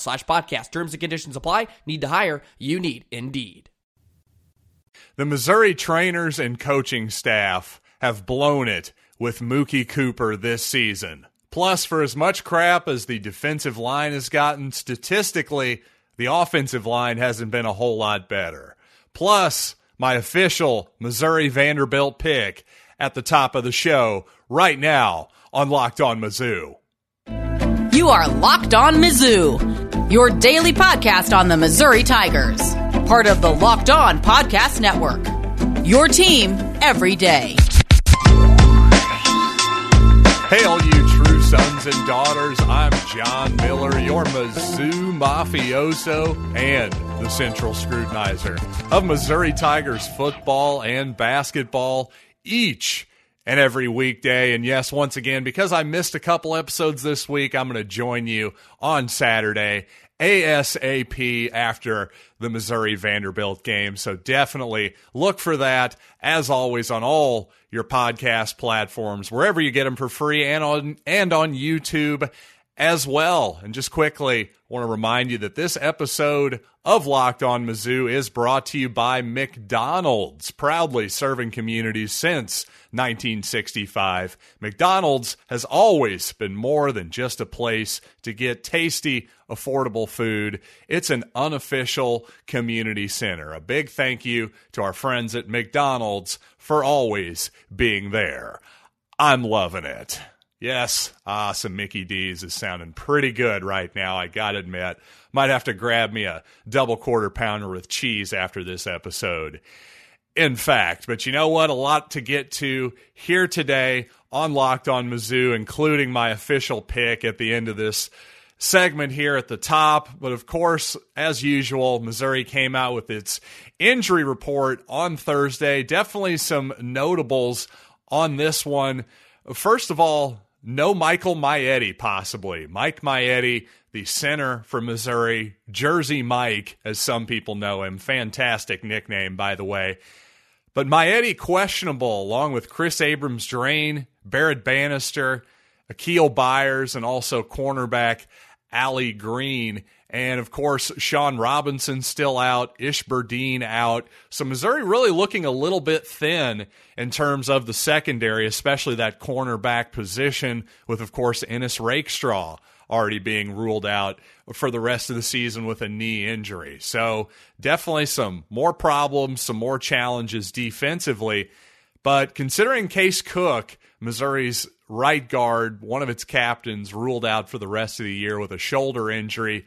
slash podcast. Terms and conditions apply. Need to hire? You need Indeed. The Missouri trainers and coaching staff have blown it with Mookie Cooper this season. Plus, for as much crap as the defensive line has gotten, statistically, the offensive line hasn't been a whole lot better. Plus, my official Missouri Vanderbilt pick at the top of the show right now on Locked On Mizzou. You are Locked On Mizzou, your daily podcast on the Missouri Tigers, part of the Locked On Podcast Network. Your team every day. Hey, all you true sons and daughters, I'm John Miller, your Mizzou mafioso and the central scrutinizer of Missouri Tigers football and basketball each and every weekday. And yes, once again, because I missed a couple episodes this week, I'm going to join you on Saturday ASAP after the Missouri Vanderbilt game. So definitely look for that, as always, on all your podcast platforms, wherever you get them for free and on, and on YouTube as well. And just quickly, want to remind you that this episode of Locked On Mizzou is brought to you by McDonald's, proudly serving communities since 1965. McDonald's has always been more than just a place to get tasty, affordable food. It's an unofficial community center. A big thank you to our friends at McDonald's for always being there. I'm loving it. Yes, ah, some Mickey D's is sounding pretty good right now, I gotta admit. Might have to grab me a double quarter pounder with cheese after this episode. In fact, but you know what? A lot to get to here today on Locked on Mizzou, including my official pick at the end of this segment here at the top. But of course, as usual, Missouri came out with its injury report on Thursday. Definitely some notables on this one. First of all, no Michael Maietti, possibly. Mike Maietti, the center for Missouri, Jersey Mike, as some people know him. Fantastic nickname, by the way. But Maietti questionable, along with Kris Abrams-Draine, Barrett Bannister, Akial Byers, and also cornerback Allie Green. And of course, Sean Robinson still out, Ish Burdine out. So Missouri really looking a little bit thin in terms of the secondary, especially that cornerback position, with of course Ennis Rakestraw already being ruled out for the rest of the season with a knee injury. So definitely some more problems, some more challenges defensively. But considering Case Cook, Missouri's right guard, one of its captains, ruled out for the rest of the year with a shoulder injury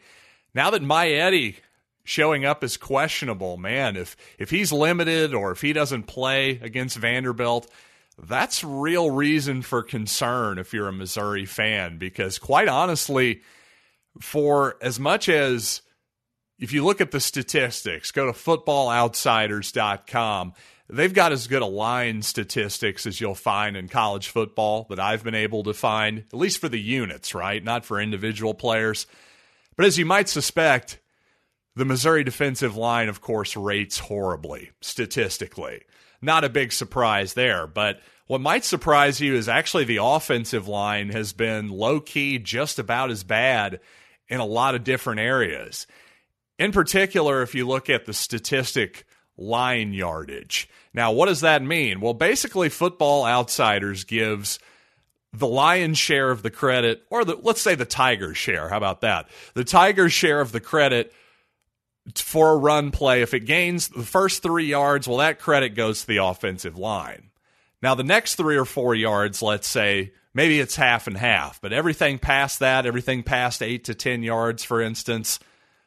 now that Maietti showing up is questionable, man, if if he's limited or if he doesn't play against Vanderbilt, that's real reason for concern if you're a Missouri fan because quite honestly, for as much as if you look at the statistics, go to footballoutsiders.com. they've got as good a line statistics as you'll find in college football that I've been able to find, at least for the units, right? Not for individual players. But as you might suspect, the Missouri defensive line, of course, rates horribly statistically. Not a big surprise there, but what might surprise you is actually the offensive line has been low key just about as bad in a lot of different areas. In particular, if you look at the statistic line yardage. Now, what does that mean? Well, basically, Football Outsiders gives the lion's share of the credit, or the, let's say the Tigers' share. How about that? The Tigers' share of the credit for a run play. If it gains the first three yards, well, that credit goes to the offensive line. Now, the next three or four yards, let's say, maybe it's half and half, but everything past that, everything past eight to 10 yards, for instance,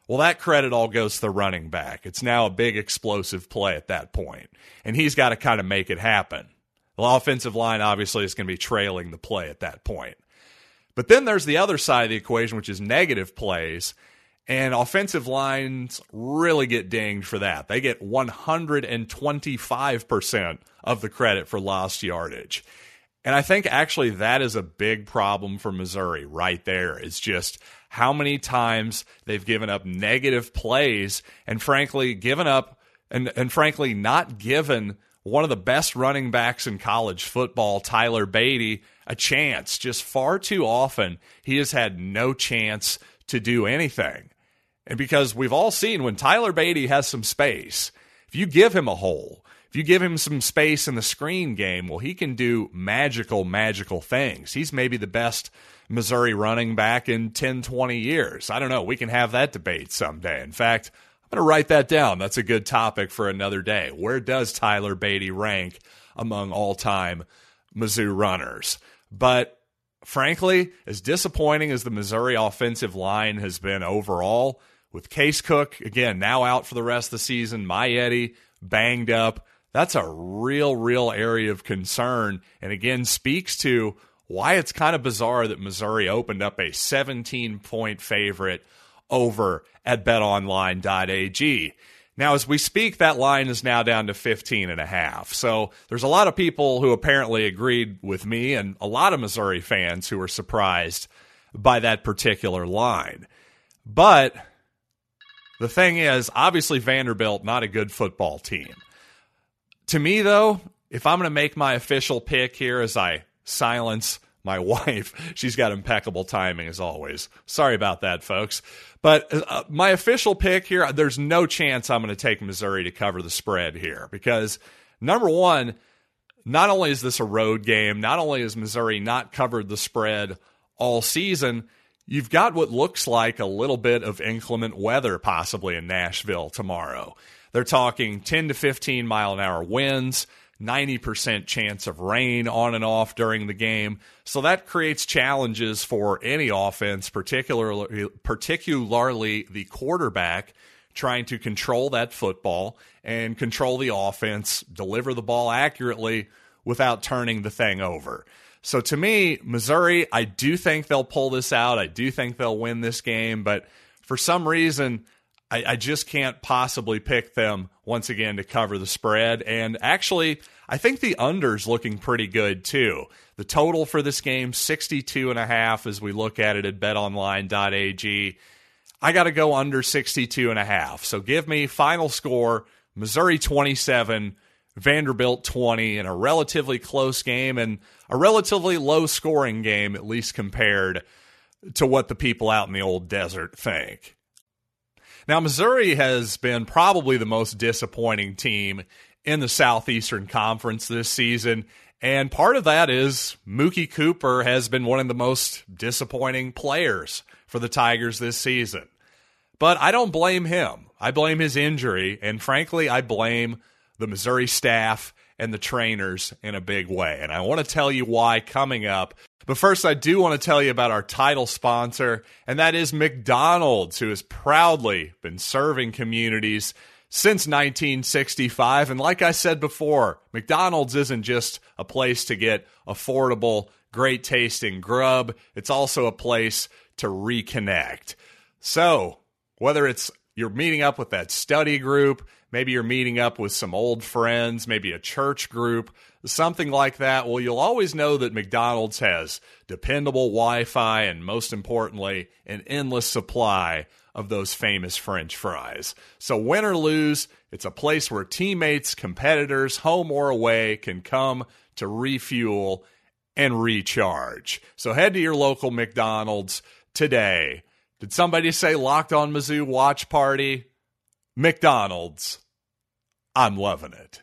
well, that credit all goes to the running back. It's now a big explosive play at that point, and he's got to kind of make it happen. The offensive line obviously is going to be trailing the play at that point. But then there's the other side of the equation, which is negative plays. And offensive lines really get dinged for that. They get 125% of the credit for lost yardage. And I think actually that is a big problem for Missouri right there. Is just how many times they've given up negative plays and frankly given up and, and frankly not given one of the best running backs in college football, Tyler Badie, a chance. Just far too often, he has had no chance to do anything. And because we've all seen when Tyler Badie has some space, if you give him a hole, if you give him some space in the screen game, well, he can do magical, magical things. He's maybe the best Missouri running back in 10, 20 years. I don't know. We can have that debate someday. In fact, I'm going to write that down. That's a good topic for another day. Where does Tyler Badie rank among all time Mizzou runners? But frankly, as disappointing as the Missouri offensive line has been overall, with Case Cook, again, now out for the rest of the season, Maietti banged up, that's a real, real area of concern. And again, speaks to why it's kind of bizarre that Missouri opened up a 17 point favorite over at betonline.ag. Now, as we speak, that line is now down to 15 and a half. So there's a lot of people who apparently agreed with me and a lot of Missouri fans who were surprised by that particular line. But the thing is, obviously, Vanderbilt, not a good football team. To me, though, if I'm going to make my official pick here as I silence my wife, she's got impeccable timing as always. Sorry about that, folks. But uh, my official pick here, there's no chance I'm going to take Missouri to cover the spread here because, number one, not only is this a road game, not only has Missouri not covered the spread all season, you've got what looks like a little bit of inclement weather possibly in Nashville tomorrow. They're talking 10 to 15 mile an hour winds, 90% chance of rain on and off during the game. So that creates challenges for any offense, particularly particularly the quarterback trying to control that football and control the offense, deliver the ball accurately without turning the thing over. So to me, Missouri, I do think they'll pull this out. I do think they'll win this game, but for some reason, I, I, just can't possibly pick them once again to cover the spread. And actually, I think the under's looking pretty good too. The total for this game, 62 and a half as we look at it at betonline.ag. I got to go under 62 and a half. So give me final score, Missouri 27, Vanderbilt 20 in a relatively close game and a relatively low scoring game, at least compared to what the people out in the old desert think. Now, Missouri has been probably the most disappointing team in the Southeastern Conference this season. And part of that is Mookie Cooper has been one of the most disappointing players for the Tigers this season. But I don't blame him. I blame his injury. And frankly, I blame the Missouri staff and the trainers in a big way. And I want to tell you why coming up. But first, I do want to tell you about our title sponsor, and that is McDonald's, who has proudly been serving communities since 1965. And like I said before, McDonald's isn't just a place to get affordable, great tasting grub, it's also a place to reconnect. So, whether it's you're meeting up with that study group. Maybe you're meeting up with some old friends, maybe a church group, something like that. Well, you'll always know that McDonald's has dependable Wi Fi and, most importantly, an endless supply of those famous French fries. So, win or lose, it's a place where teammates, competitors, home or away, can come to refuel and recharge. So, head to your local McDonald's today. Did somebody say locked on Mizzou watch party? McDonald's. I'm loving it.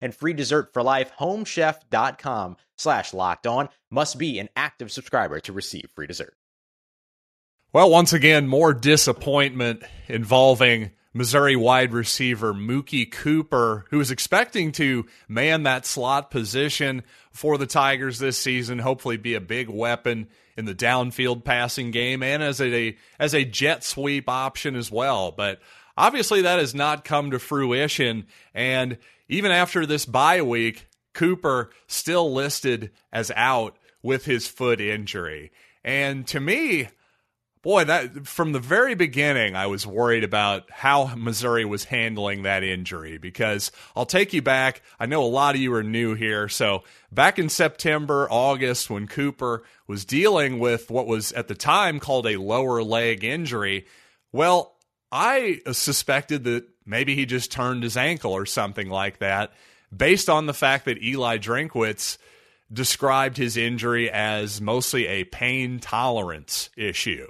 and free dessert for life. Homechef.com slash locked on must be an active subscriber to receive free dessert. Well, once again, more disappointment involving Missouri wide receiver Mookie Cooper, who is expecting to man that slot position for the Tigers this season, hopefully be a big weapon in the downfield passing game and as a as a jet sweep option as well. But obviously that has not come to fruition and even after this bye week, Cooper still listed as out with his foot injury. And to me, boy, that from the very beginning, I was worried about how Missouri was handling that injury because I'll take you back. I know a lot of you are new here. So, back in September, August, when Cooper was dealing with what was at the time called a lower leg injury, well, I suspected that maybe he just turned his ankle or something like that, based on the fact that Eli Drinkwitz described his injury as mostly a pain tolerance issue.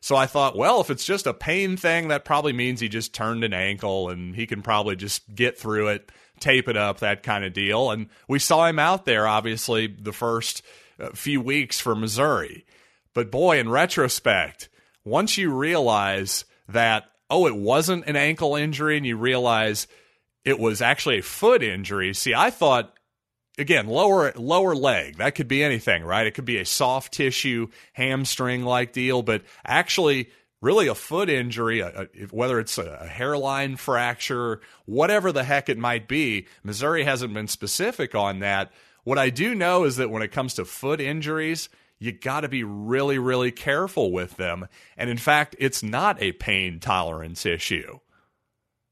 So I thought, well, if it's just a pain thing, that probably means he just turned an ankle and he can probably just get through it, tape it up, that kind of deal. And we saw him out there, obviously, the first uh, few weeks for Missouri. But boy, in retrospect, once you realize that oh, it wasn't an ankle injury, and you realize it was actually a foot injury. See, I thought again lower lower leg that could be anything, right? It could be a soft tissue hamstring like deal, but actually. Really, a foot injury, a, a, whether it's a, a hairline fracture, whatever the heck it might be, Missouri hasn't been specific on that. What I do know is that when it comes to foot injuries, you got to be really, really careful with them. And in fact, it's not a pain tolerance issue.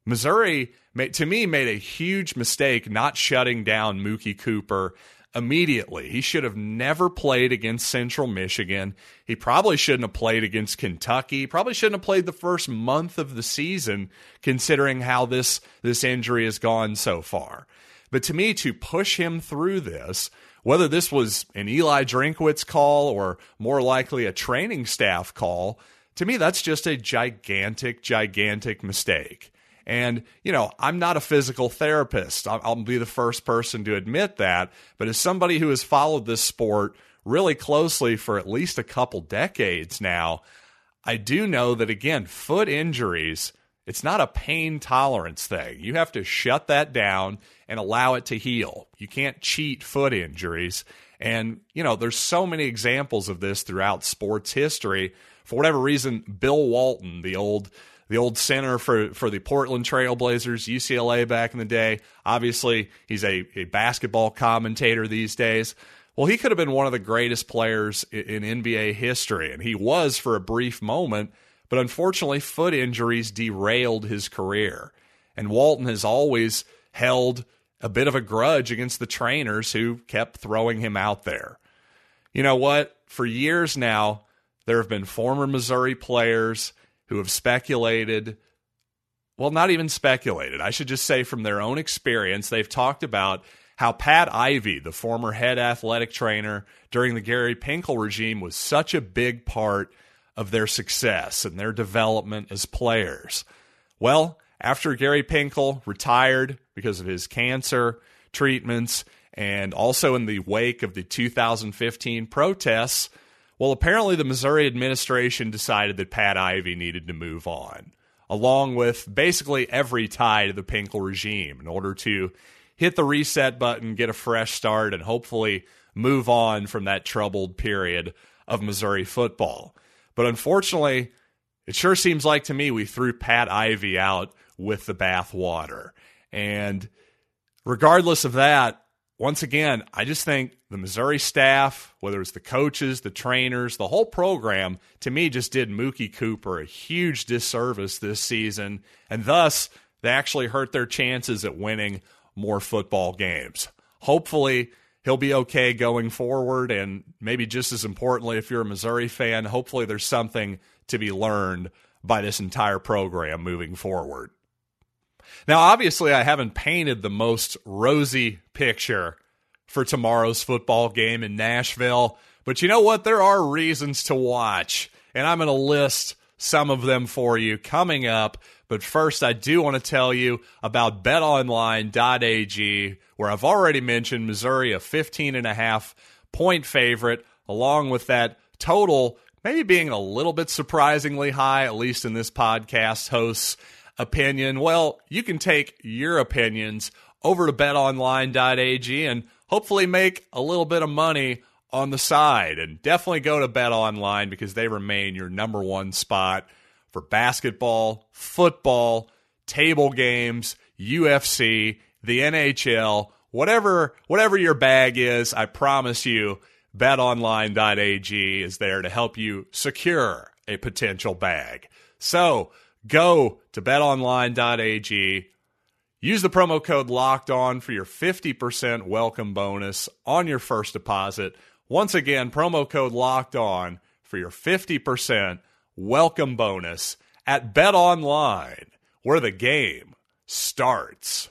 Missouri, to me, made a huge mistake not shutting down Mookie Cooper immediately. He should have never played against Central Michigan. He probably shouldn't have played against Kentucky. Probably shouldn't have played the first month of the season, considering how this, this injury has gone so far. But to me, to push him through this, whether this was an Eli Drinkwitz call or more likely a training staff call, to me, that's just a gigantic, gigantic mistake. And, you know, I'm not a physical therapist. I'll, I'll, be the first person to admit that. But as somebody who has followed this sport really closely for at least a couple decades now, I do know that, again, foot injuries it's not a pain tolerance thing. You have to shut that down and allow it to heal. You can't cheat foot injuries. And, you know, there's so many examples of this throughout sports history. For whatever reason, Bill Walton, the old the old center for, for the Portland Trailblazers, UCLA back in the day. Obviously, he's a, a basketball commentator these days. Well, he could have been one of the greatest players in NBA history, and he was for a brief moment but unfortunately, foot injuries derailed his career. And Walton has always held a bit of a grudge against the trainers who kept throwing him out there. You know what? For years now, there have been former Missouri players who have speculated. Well, not even speculated. I should just say from their own experience, they've talked about how Pat Ivey, the former head athletic trainer during the Gary Pinkel regime, was such a big part of their success and their development as players. Well, after Gary Pinkel retired because of his cancer treatments and also in the wake of the 2015 protests, well, apparently the Missouri administration decided that Pat Ivey needed to move on, along with basically every tie to the Pinkel regime in order to hit the reset button, get a fresh start, and hopefully move on from that troubled period of Missouri football. But unfortunately, it sure seems like to me we threw Pat Ivey out with the bathwater. And regardless of that, once again, I just think the Missouri staff, whether it's the coaches, the trainers, the whole program, to me just did Mookie Cooper a huge disservice this season. And thus, they actually hurt their chances at winning more football games. Hopefully, he'll be okay going forward. And maybe just as importantly, if you're a Missouri fan, hopefully there's something to be learned by this entire program moving forward. Now, obviously, I haven't painted the most rosy picture for tomorrow's football game in Nashville, but you know what? There are reasons to watch, and I'm going to list some of them for you coming up. But first, I do want to tell you about betonline.ag, where I've already mentioned Missouri, a 15 and a half point favorite, along with that total maybe being a little bit surprisingly high, at least in this podcast host's opinion. Well, you can take your opinions over to betonline.ag and hopefully make a little bit of money on the side. And definitely go to betonline because they remain your number one spot for basketball, football, table games, UFC, the NHL, whatever whatever your bag is, I promise you betonline.ag is there to help you secure a potential bag. So, go to betonline.ag Use the promo code locked on for your 50% welcome bonus on your first deposit. Once again, promo code locked on for your 50% welcome bonus at Bet Online, where the game starts.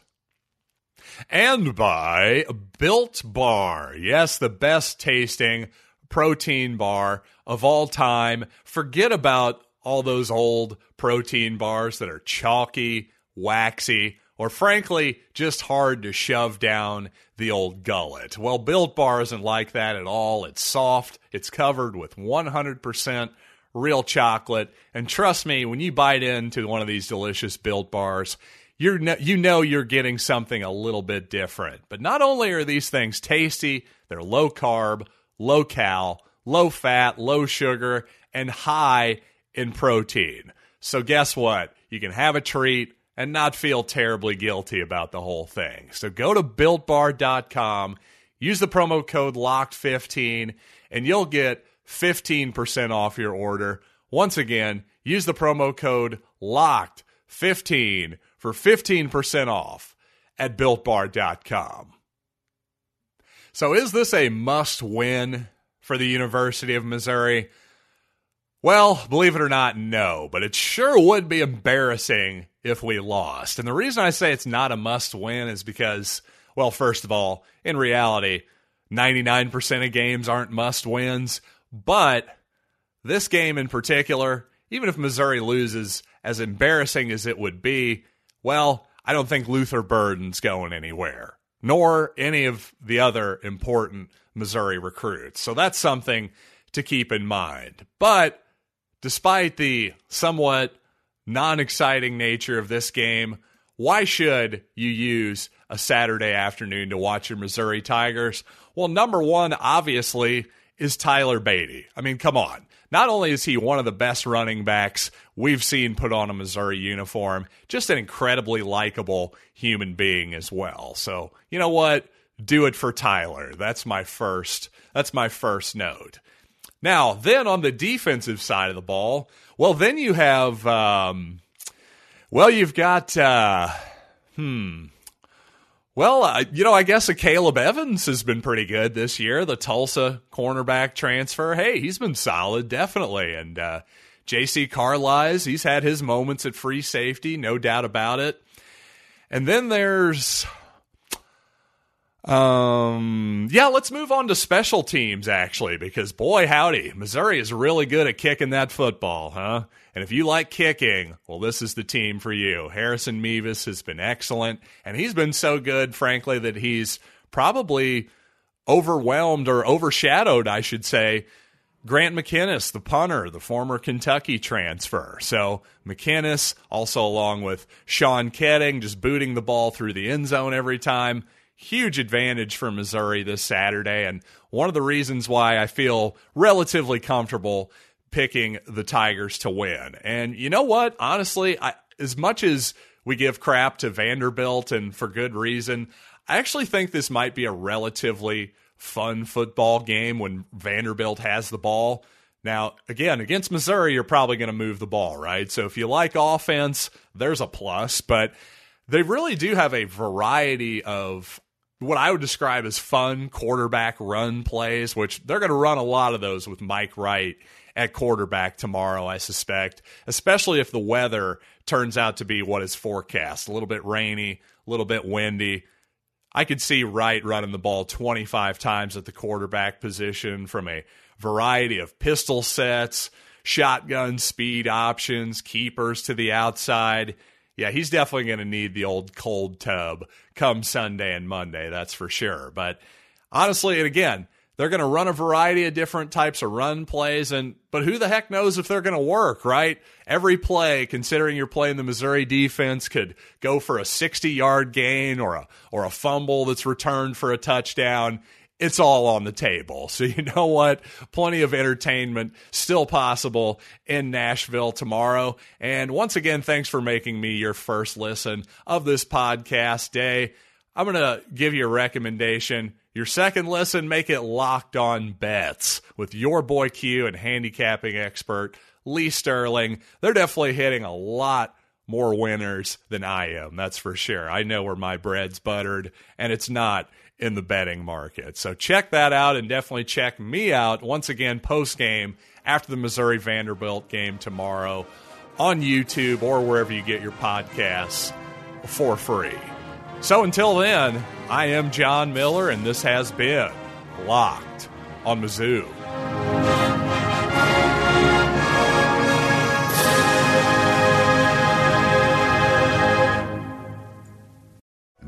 And by Built Bar. Yes, the best tasting protein bar of all time. Forget about all those old protein bars that are chalky, waxy, or frankly, just hard to shove down the old gullet. Well, Built Bar isn't like that at all. It's soft, it's covered with 100% real chocolate. And trust me, when you bite into one of these delicious Built Bars, you're you know you're getting something a little bit different. But not only are these things tasty, they're low carb, low cal, low fat, low sugar, and high in protein. So guess what? You can have a treat and not feel terribly guilty about the whole thing. So go to builtbar.com, use the promo code LOCKED15, and you'll get 15% off your order. Once again, use the promo code LOCKED15 for 15% off at builtbar.com. So, is this a must win for the University of Missouri? Well, believe it or not, no, but it sure would be embarrassing if we lost. And the reason I say it's not a must win is because, well, first of all, in reality, 99% of games aren't must wins. But this game in particular, even if Missouri loses, as embarrassing as it would be, well, I don't think Luther Burden's going anywhere, nor any of the other important Missouri recruits. So that's something to keep in mind. But despite the somewhat non exciting nature of this game, why should you use a Saturday afternoon to watch your Missouri Tigers? Well, number one, obviously, is Tyler Badie. I mean, come on. Not only is he one of the best running backs we've seen put on a Missouri uniform, just an incredibly likable human being as well. So, you know what? Do it for Tyler. That's my first that's my first note. Now, then on the defensive side of the ball, well, then you have, um, well, you've got, uh, hmm. Well, uh, you know, I guess Akayleb Evans has been pretty good this year. The Tulsa cornerback transfer. Hey, he's been solid, definitely. And uh, J.C. Carlies, he's had his moments at free safety, no doubt about it. And then there's Um, yeah, let's move on to special teams actually, because boy, howdy, Missouri is really good at kicking that football, huh? And if you like kicking, well, this is the team for you. Harrison Mevis has been excellent, and he's been so good, frankly, that he's probably overwhelmed or overshadowed, I should say, Grant McKinniss, the punter, the former Kentucky transfer. So McKinniss, also along with Sean Koetting, just booting the ball through the end zone every time. Huge advantage for Missouri this Saturday. And one of the reasons why I feel relatively comfortable picking the Tigers to win. And you know what? Honestly, I, as much as we give crap to Vanderbilt and for good reason, I actually think this might be a relatively fun football game when Vanderbilt has the ball. Now, again, against Missouri, you're probably going to move the ball, right? So if you like offense, there's a plus, but they really do have a variety of what I would describe as fun quarterback run plays, which they're going to run a lot of those with Mike Wright at quarterback tomorrow, I suspect, especially if the weather turns out to be what is forecast a little bit rainy, a little bit windy. I could see Wright running the ball 25 times at the quarterback position from a variety of pistol sets, shotgun speed options, keepers to the outside. Yeah, he's definitely going to need the old cold tub come Sunday and Monday, that's for sure. But honestly, and again, they're going to run a variety of different types of run plays and but who the heck knows if they're going to work, right? Every play, considering you're playing the Missouri defense, could go for a 60-yard gain or a or a fumble that's returned for a touchdown. It's all on the table. So you know what? Plenty of entertainment still possible in Nashville tomorrow. And once again, thanks for making me your first listen of this podcast day. I'm going to give you a recommendation your second listen, make it locked on bets with your boy Q and handicapping expert Lee Sterling. They're definitely hitting a lot more winners than I am, that's for sure. I know where my bread's buttered, and it's not in the betting market. So check that out and definitely check me out once again post game after the Missouri Vanderbilt game tomorrow on YouTube or wherever you get your podcasts for free. So until then, I am John Miller, and this has been Locked on Mizzou.